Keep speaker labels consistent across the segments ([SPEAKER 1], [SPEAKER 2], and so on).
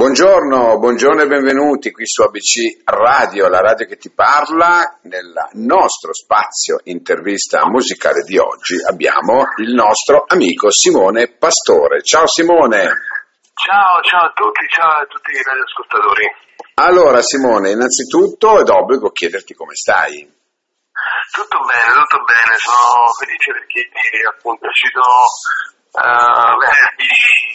[SPEAKER 1] Buongiorno, buongiorno e benvenuti qui su ABC Radio, la radio che ti parla. Nel nostro spazio intervista musicale di oggi abbiamo il nostro amico Simone Pastore. Ciao Simone.
[SPEAKER 2] Ciao, ciao a tutti, ciao a tutti i radioascoltatori.
[SPEAKER 1] Allora Simone, innanzitutto è d'obbligo chiederti come stai.
[SPEAKER 2] Tutto bene, tutto bene, sono felice perché appunto è uscito uh, venerdì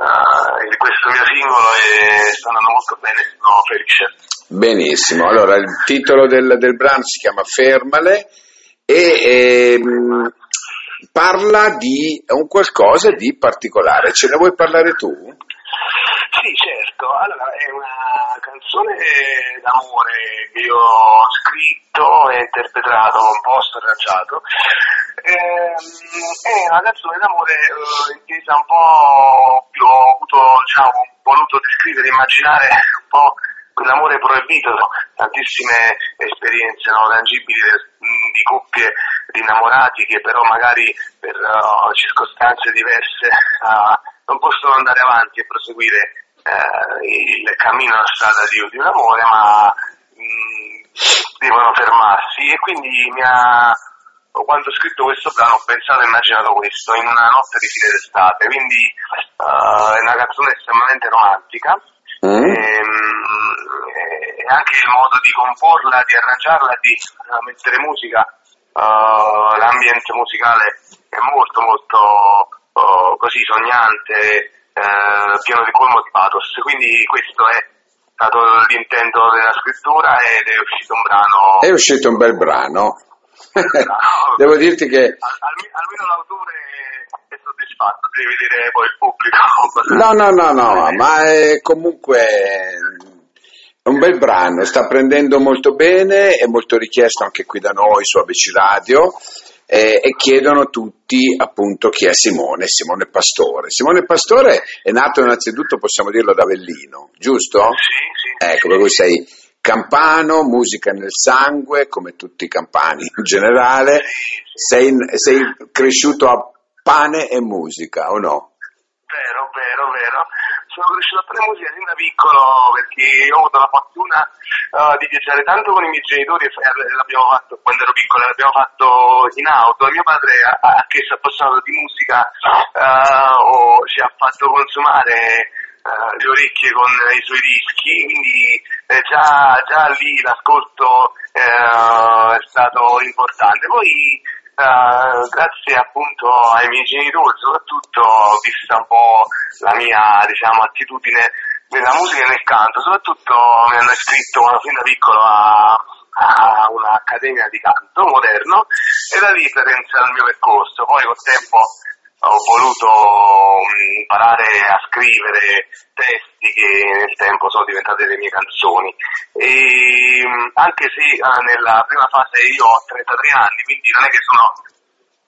[SPEAKER 2] uh, questo mio singolo e sta andando molto bene, sono felice.
[SPEAKER 1] Benissimo, allora il titolo del, del brano si chiama Fermale e ehm, parla di un qualcosa di particolare, ce ne vuoi parlare tu?
[SPEAKER 2] Sì, certo, allora è una canzone d'amore che io ho scritto e interpretato, composto e arrangiato. Ehm, è una canzone d'amore eh, intesa un po' più, ho avuto, diciamo, voluto descrivere, immaginare un po' quell'amore proibito, tantissime esperienze no, tangibili di coppie di innamorati che però magari per uh, circostanze diverse uh, non possono andare avanti e proseguire il cammino, la strada di, di un amore, ma mh, mm, devono fermarsi. E quindi mi ha quando ho scritto questo brano ho pensato e immaginato questo in una notte di fine d'estate, quindi uh, è una canzone estremamente romantica. Mm. e, ehm, e, anche il modo di comporla, di arrangiarla, di uh, mettere musica, uh, l'ambiente musicale è molto molto così sognante, pieno di colmo di pathos, quindi questo è stato l'intento della scrittura ed è uscito un brano.
[SPEAKER 1] È uscito un bel brano. Devo dirti che...
[SPEAKER 2] Almeno l'autore è soddisfatto, devi dire poi il pubblico.
[SPEAKER 1] No, no, no, no, ma è comunque un bel brano, sta prendendo molto bene, è molto richiesto anche qui da noi su ABC Radio eh, e chiedono tutti appunto chi è Simone, Simone Pastore. Simone Pastore è nato innanzitutto, possiamo dirlo, da Avellino, giusto?
[SPEAKER 2] Sì,
[SPEAKER 1] sì. Ecco, per cui sei campano, musica nel sangue, come tutti i campani in generale, sei, sei cresciuto a pane e musica, o no?
[SPEAKER 2] Vero, vero, vero. Sono cresciuto a fare musica sin da piccolo perché ho avuto la fortuna uh, di viaggiare tanto con i miei genitori e l'abbiamo fatto quando ero piccolo, l'abbiamo fatto in auto mio padre, anche se appassionato di musica, uh, ci ha fatto consumare uh, le orecchie con i suoi dischi, quindi eh, già, già, lì l'ascolto uh, è stato importante. Poi uh, grazie appunto ai miei genitori soprattutto ho visto un po' la mia diciamo, attitudine nella musica e nel canto, soprattutto mi hanno iscritto fin da piccolo a, a un'accademia di canto moderno e da lì per iniziare il mio percorso. Poi col tempo ho voluto mm, imparare a scrivere testi che nel tempo sono diventate le mie canzoni. E, mm, anche se uh, nella prima fase io ho 33 anni, quindi non è che sono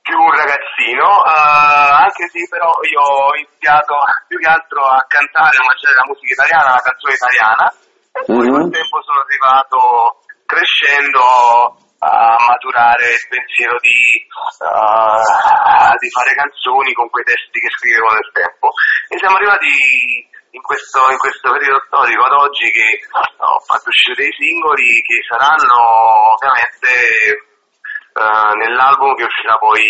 [SPEAKER 2] più un ragazzino, uh, anche se però io ho iniziato più che altro a cantare, a mangiare la musica italiana, la canzone italiana, e poi mm-hmm. col tempo sono arrivato crescendo a maturare il pensiero di, uh, di, fare canzoni con quei testi che scrivevo nel tempo. E siamo arrivati in questo, in questo periodo storico ad oggi che ho fatto uscire dei singoli che saranno ovviamente uh, nell'album che uscirà poi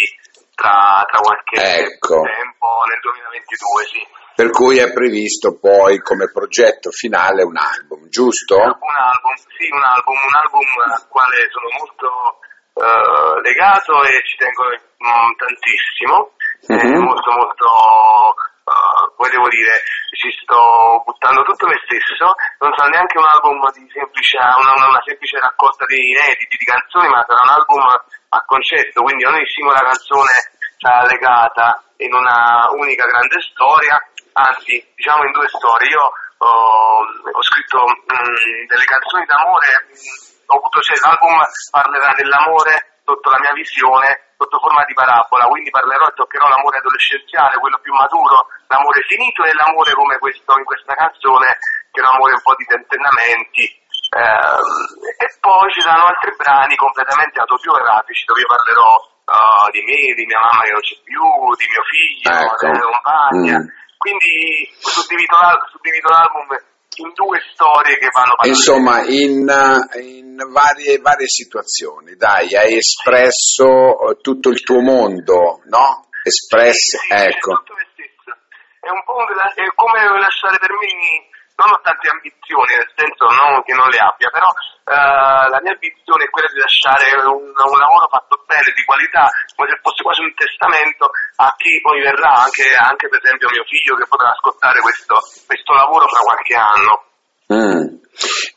[SPEAKER 2] tra, tra qualche ecco. tempo, nel 2022, sì.
[SPEAKER 1] Per cui è previsto poi come progetto finale un album, giusto? Un
[SPEAKER 2] album, sì, un album, un album al quale sono molto uh, legato e ci tengo mm, tantissimo, mm-hmm. molto molto, uh, poi devo dire, ci sto buttando tutto me stesso, non sarà neanche un album di semplice, una, una semplice raccolta di inediti, di canzoni, ma sarà un album a concetto, quindi ogni singola canzone sarà legata in una unica grande storia anzi diciamo in due storie. Io uh, ho scritto mh, mm, delle canzoni d'amore, ho avuto, cioè, l'album parlerà dell'amore sotto la mia visione, sotto forma di parabola, quindi parlerò e toccherò l'amore adolescenziale, quello più maturo, l'amore finito e l'amore come questo in questa canzone, che è un amore un po' di tentennamenti. Eh, e poi ci saranno altri brani completamente autobiografici dove io parlerò uh, di me, di mia mamma che non c'è più, di mio figlio, ecco. della mia compagna. Mm quindi suddivido, suddivido l'album in due storie che vanno
[SPEAKER 1] parlando. Insomma, in, in varie, varie, situazioni, dai, hai espresso tutto il tuo mondo, no? Espresso,
[SPEAKER 2] sì, sì,
[SPEAKER 1] ecco.
[SPEAKER 2] È un po' è come lasciare per me non ho tante ambizioni, nel senso non che non le abbia, però eh, la mia ambizione è quella di lasciare un, un, lavoro fatto bene, di qualità, come se fosse quasi un testamento a chi poi verrà, anche, anche per esempio mio figlio che potrà ascoltare questo, questo lavoro fra qualche anno.
[SPEAKER 1] Mm.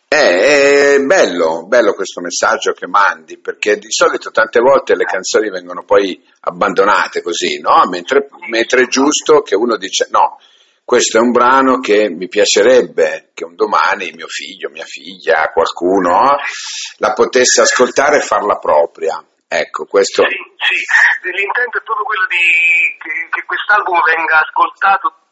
[SPEAKER 1] Eh, è bello, bello questo messaggio che mandi, perché di solito tante volte le canzoni vengono poi abbandonate così, no? Mentre, mentre è giusto che uno dice no, questo è un brano che mi piacerebbe che un domani mio figlio, mia figlia, qualcuno la potesse ascoltare e farla propria. Ecco, questo...
[SPEAKER 2] Sì, sì, l'intento è proprio quello di che, che quest'album venga ascoltato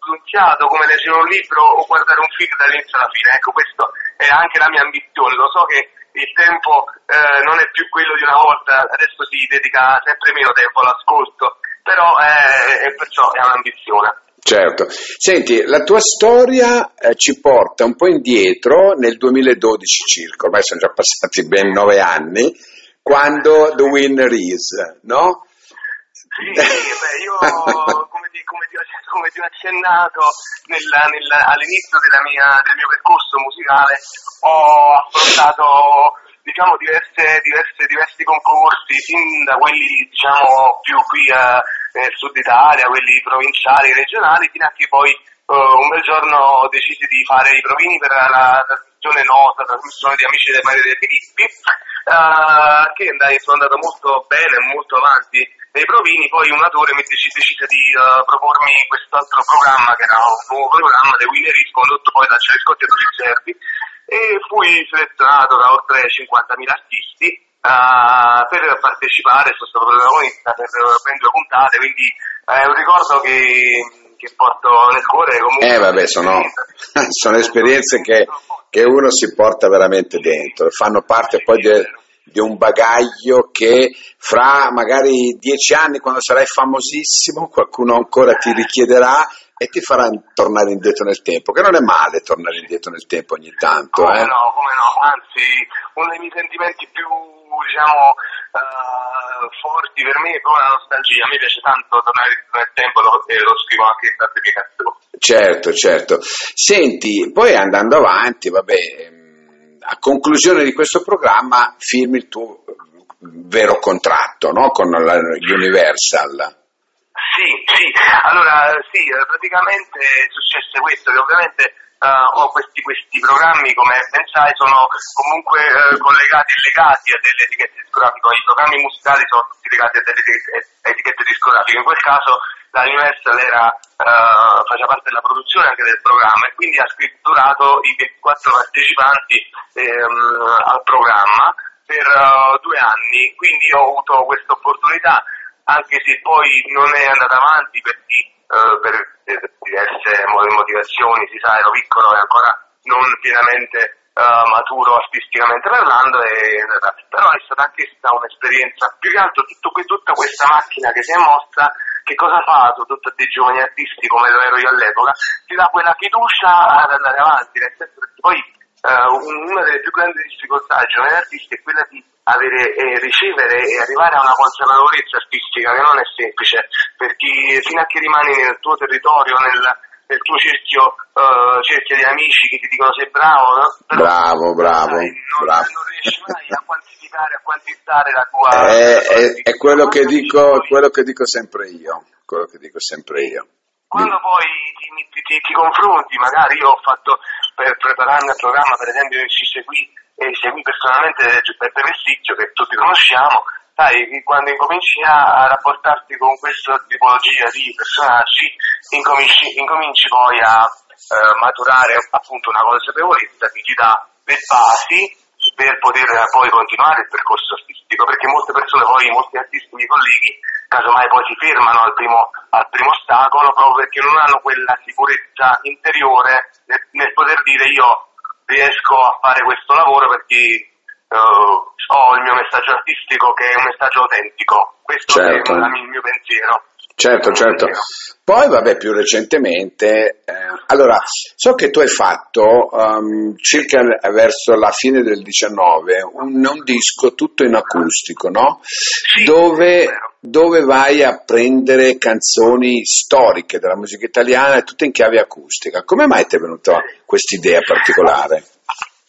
[SPEAKER 2] come leggere un libro o guardare un film dall'inizio alla fine. Ecco, questa è anche la mia ambizione. Lo so che il tempo eh, non è più quello di una volta, adesso si dedica sempre meno tempo all'ascolto, però eh, perciò è un'ambizione.
[SPEAKER 1] Certo. Senti, la tua storia eh, ci porta un po' indietro nel 2012 circa, ormai sono già passati ben nove anni, quando The Winner Is, no?
[SPEAKER 2] Sì, beh, io come ti, come ti, come ti ho accennato nella, nella, all'inizio mia, del mio percorso musicale ho affrontato diciamo, diverse, diverse, diversi concorsi, sin da quelli diciamo, più qui a, nel sud Italia, quelli provinciali, regionali, fino a che poi uh, un bel giorno ho deciso di fare i provini per la trasmissione nota, trasmissione di Amici dei Maledetti Filippi, uh, che andai, sono andato molto bene, molto avanti nei provini, poi un autore mi decise, decise di uh, propormi quest'altro programma, che era un nuovo programma dei Winneris, condotto poi da Cerescotti e Doricervi, e fui selezionato da oltre 50.000 artisti uh, per partecipare, sono stato protagonista per prendere puntate, quindi è un ricordo che, che porto nel cuore comunque.
[SPEAKER 1] Eh vabbè, sono, sono esperienze che, che, uno si porta veramente dentro, fanno parte poi di, di un bagaglio che fra magari dieci anni, quando sarai famosissimo, qualcuno ancora ti richiederà e ti farà tornare indietro nel tempo, che non è male tornare indietro nel tempo ogni tanto.
[SPEAKER 2] Come
[SPEAKER 1] eh?
[SPEAKER 2] no, come no, anzi uno dei miei sentimenti più diciamo uh, forti per me è proprio la nostalgia, a me piace tanto tornare indietro nel tempo e lo, lo scrivo anche in tante mie canzoni.
[SPEAKER 1] Certo, certo. Senti, poi andando avanti, vabbè, ehm, a conclusione di questo programma firmi il tuo vero contratto no? con la Universal.
[SPEAKER 2] Sì, sì, allora sì, eh, praticamente è successo questo, che ovviamente uh, ho questi, questi, programmi, come ben sai, sono comunque uh, collegati legati a delle etichette discografiche, i programmi musicali sono tutti legati a delle etichette, discografiche, in quel caso la Universal era, uh, faceva parte della produzione anche del programma e quindi ha scritturato i 24 partecipanti ehm, al programma per due anni, quindi ho avuto questa opportunità anche se poi non è andata avanti perché, eh, per diverse motivazioni, si sa, ero piccolo e ancora non pienamente Uh, maturo artisticamente parlando, e, però è stata anche stata un'esperienza. Più che altro tutto, tutta questa macchina che si è mossa, che cosa fa soprattutto dei giovani artisti come lo ero io all'epoca, ti dà quella fiducia ad andare avanti, nel senso che poi uh, una delle più grandi difficoltà ai giovani artisti è quella di avere, eh, ricevere e arrivare a una consapevolezza artistica che non è semplice, perché fino a che rimani nel tuo territorio, nel, nel tuo cerchio, uh, cerchio, di amici che ti dicono sei bravo, no?
[SPEAKER 1] Però, bravo, bravo,
[SPEAKER 2] sai, non,
[SPEAKER 1] bravo.
[SPEAKER 2] non, riesci mai a quantificare, a quantizzare la tua...
[SPEAKER 1] È, è, è quello, che dico, quello che dico sempre io, quello che dico sempre io.
[SPEAKER 2] Quando poi ti, ti, ti, ti confronti, magari io ho fatto per prepararmi al programma, per esempio ci seguì e segui personalmente Giuseppe Messicchio che tutti conosciamo, sai, quando incominci a rapportarti con questa tipologia di personaggi, incominci, incominci poi a eh, maturare appunto una consapevolezza che ti dà le basi per poter poi continuare il percorso artistico, perché molte persone poi, molti artisti, miei colleghi, casomai poi si fermano al primo, al primo ostacolo proprio perché non hanno quella sicurezza interiore nel, nel poter dire io riesco a fare questo lavoro perché uh, ho il mio messaggio artistico che è un messaggio autentico. Questo certo. è il mio pensiero.
[SPEAKER 1] Certo, certo. Poi, vabbè, più recentemente, eh, allora, so che tu hai fatto um, circa verso la fine del 19 un, un disco tutto in acustico, no? Dove, dove vai a prendere canzoni storiche della musica italiana tutte in chiave acustica. Come mai ti è venuta questa idea particolare?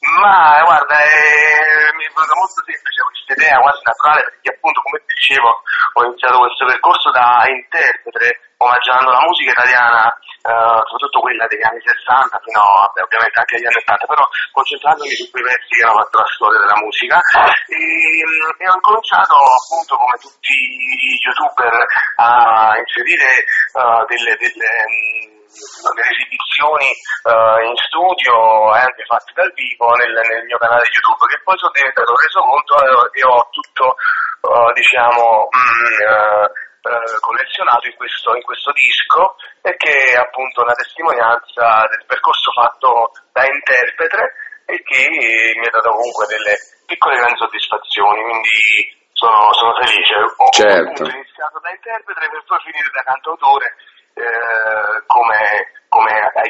[SPEAKER 2] Ma guarda, è, mi è venuta molto semplice questa idea, quasi naturale, perché appunto, come dicevo, ho iniziato questo percorso da interprete, omaggiando la musica italiana, eh, soprattutto quella degli anni 60 fino a, ovviamente anche agli anni 80, però concentrandomi su quei pezzi che hanno fatto la storia della musica. E, e ho incominciato appunto come tutti i youtuber a inserire uh, delle, delle delle esibizioni uh, in studio e anche fatte dal vivo nel, nel, mio canale YouTube che poi sono diventato reso conto e, e ho tutto uh, diciamo mh, uh, eh, collezionato in questo, in questo, disco e che è appunto una testimonianza del percorso fatto da interprete e che mi ha dato comunque delle piccole grandi soddisfazioni, quindi sono, sono felice. Ho
[SPEAKER 1] certo.
[SPEAKER 2] iniziato da interprete per poi finire da cantautore eh,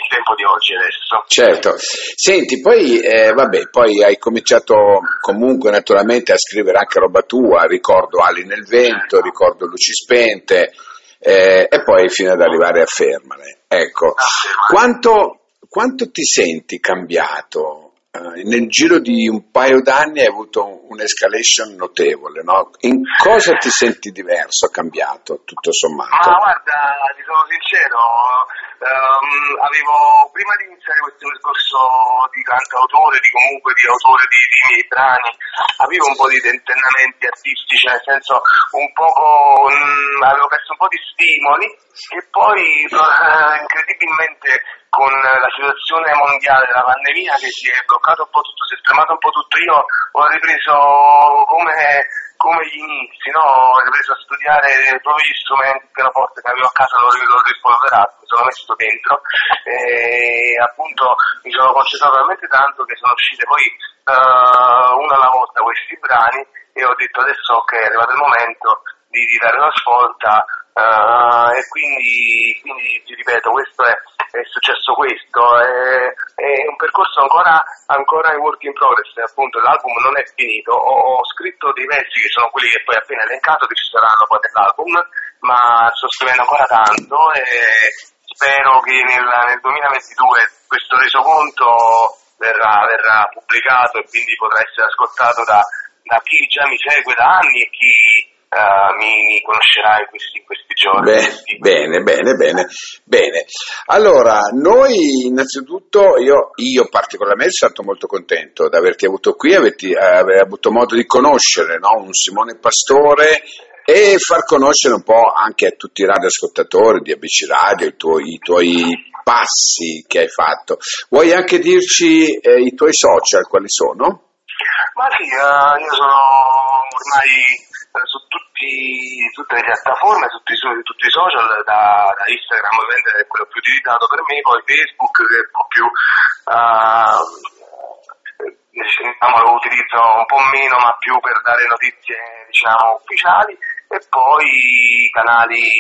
[SPEAKER 2] il tempo di oggi adesso.
[SPEAKER 1] Certo, senti, poi, eh, vabbè, poi hai cominciato comunque naturalmente a scrivere anche roba tua, ricordo Ali nel vento, certo. ricordo Luci spente, eh, e poi fino ad arrivare a Fermale. Ecco, quanto, quanto ti senti cambiato Uh, nel giro di un paio d'anni hai avuto un'escalation notevole, no? In cosa ti senti diverso, cambiato, tutto sommato?
[SPEAKER 2] Ma guarda, ti sono sincero, um, avevo, prima di iniziare questo percorso di cantautore, di comunque di autore di, di miei brani, avevo un po' di tentennamenti artistici, nel senso un poco, um, avevo perso un po' di stimoli e poi uh, incredibilmente con la situazione mondiale della pandemia che si è bloccato un po' tutto, si è fermato un po' tutto, io ho ripreso come, come gli inizi, no? ho ripreso a studiare proprio gli strumenti pianoforte che avevo a casa, l'ho, l'ho rispolverato, mi sono messo dentro e appunto mi sono concentrato talmente tanto che sono uscite poi uh, uno alla volta questi brani e ho detto adesso ok è arrivato il momento di, di dare una svolta uh, e quindi, quindi ti ripeto questo è è successo questo, è, è un percorso ancora, ancora, in work in progress, appunto l'album non è finito, ho, ho, scritto dei pezzi che sono quelli che poi appena elencato che ci saranno poi nell'album, ma sto scrivendo ancora tanto e spero che nel, nel 2022 questo resoconto verrà, verrà pubblicato e quindi potrà essere ascoltato da, da chi già mi segue da anni e chi uh, mi, mi, conoscerà in questi, questi giorni.
[SPEAKER 1] Bene, bene, bene, bene. Allora, noi innanzitutto, io, io, particolarmente sono stato molto contento di averti avuto qui, averti, aver avuto modo di conoscere no? un Simone Pastore e far conoscere un po' anche a tutti i radioascoltatori di ABC Radio i tuoi, i tuoi passi che hai fatto. Vuoi anche dirci eh, i tuoi social, quali sono?
[SPEAKER 2] Ma sì, uh, io sono ormai su tutti, tutte le piattaforme, su tutti, su tutti i social, da, da, Instagram ovviamente è quello più utilizzato per me, poi Facebook che è un po' più uh, diciamo, lo utilizzo un po' meno ma più per dare notizie diciamo, ufficiali e poi i canali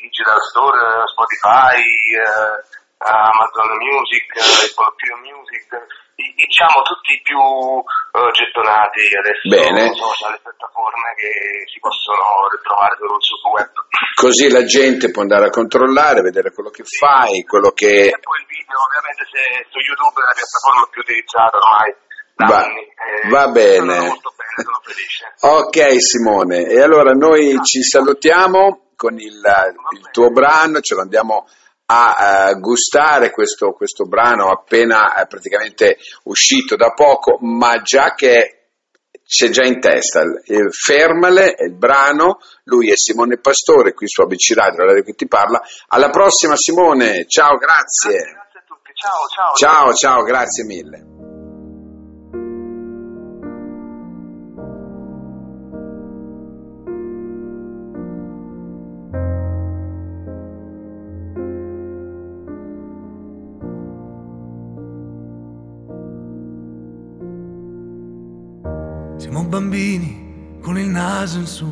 [SPEAKER 2] Digital Store, Spotify, uh, Amazon Music, Apple Music diciamo tutti i più uh, gettonati adesso
[SPEAKER 1] Bene.
[SPEAKER 2] social piattaforme che si possono ritrovare sul web.
[SPEAKER 1] Così la gente può andare a controllare, vedere quello che sì. fai, quello che...
[SPEAKER 2] E poi il video ovviamente se su YouTube è la piattaforma più utilizzata ormai.
[SPEAKER 1] Va, eh, va bene.
[SPEAKER 2] Molto bene, sono felice.
[SPEAKER 1] Ok Simone, e allora noi no. ci salutiamo con il, il tuo brano, ce lo andiamo a uh, gustare questo, questo, brano appena uh, praticamente uscito da poco, ma già che c'è già in testa, il Fermale il brano, lui è Simone Pastore, qui su ABC Radio, la radio che ti parla. Alla prossima Simone, ciao, grazie.
[SPEAKER 2] Grazie, grazie a tutti, ciao, ciao.
[SPEAKER 1] Ciao, ciao, grazie mille.
[SPEAKER 3] Siamo bambini con il naso in su,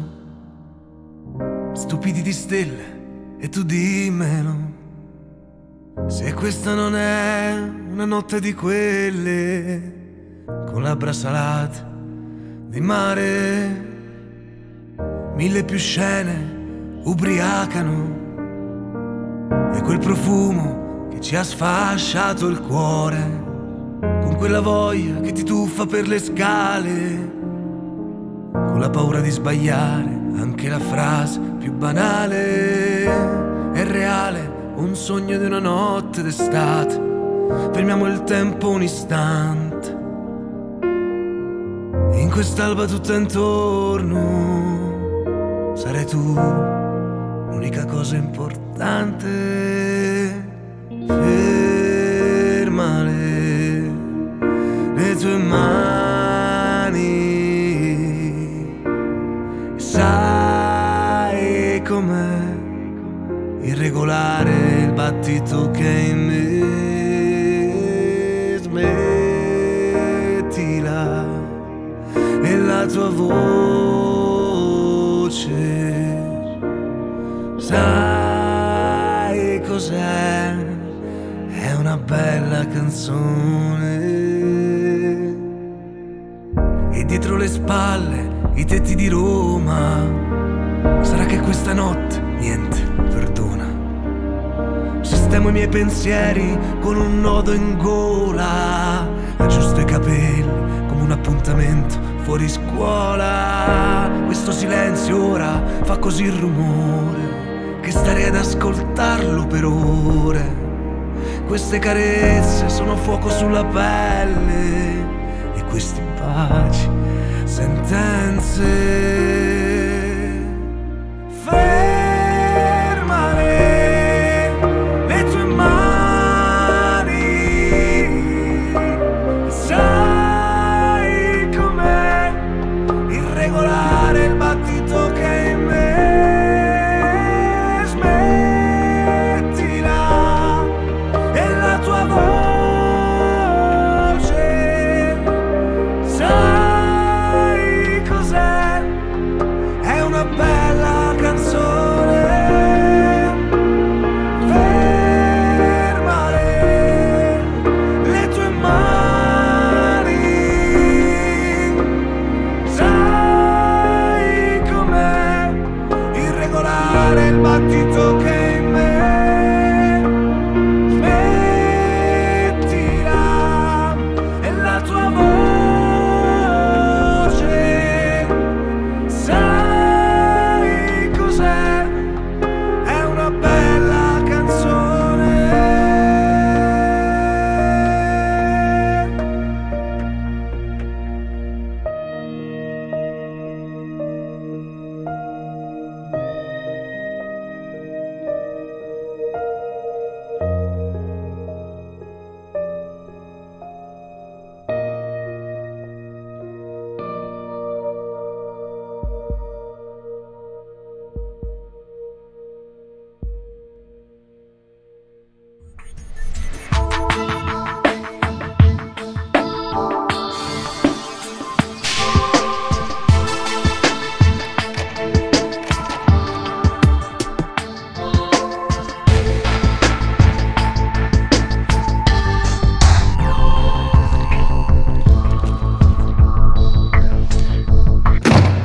[SPEAKER 3] stupidi di stelle E tu dimmelo, se questa non è una notte di quelle, con labbra salate di mare, mille più scene ubriacano, e quel profumo che ci ha sfasciato il cuore, con quella voglia che ti tuffa per le scale, la paura di sbagliare anche la frase più banale è reale, un sogno di una notte d'estate. Fermiamo il tempo un istante. In quest'alba tutta intorno sarai tu l'unica cosa importante. Fermale le tue mani. Irregolare il battito che in me. Smettila. E la tua voce. Sai cos'è? È una bella canzone. E dietro le spalle i tetti di Roma. Sarà che questa notte niente perdona. Sistemo i miei pensieri con un nodo in gola. Aggiusto i capelli come un appuntamento fuori scuola. Questo silenzio ora fa così rumore che starei ad ascoltarlo per ore. Queste carezze sono fuoco sulla pelle e questi baci sentenze regolar el patito.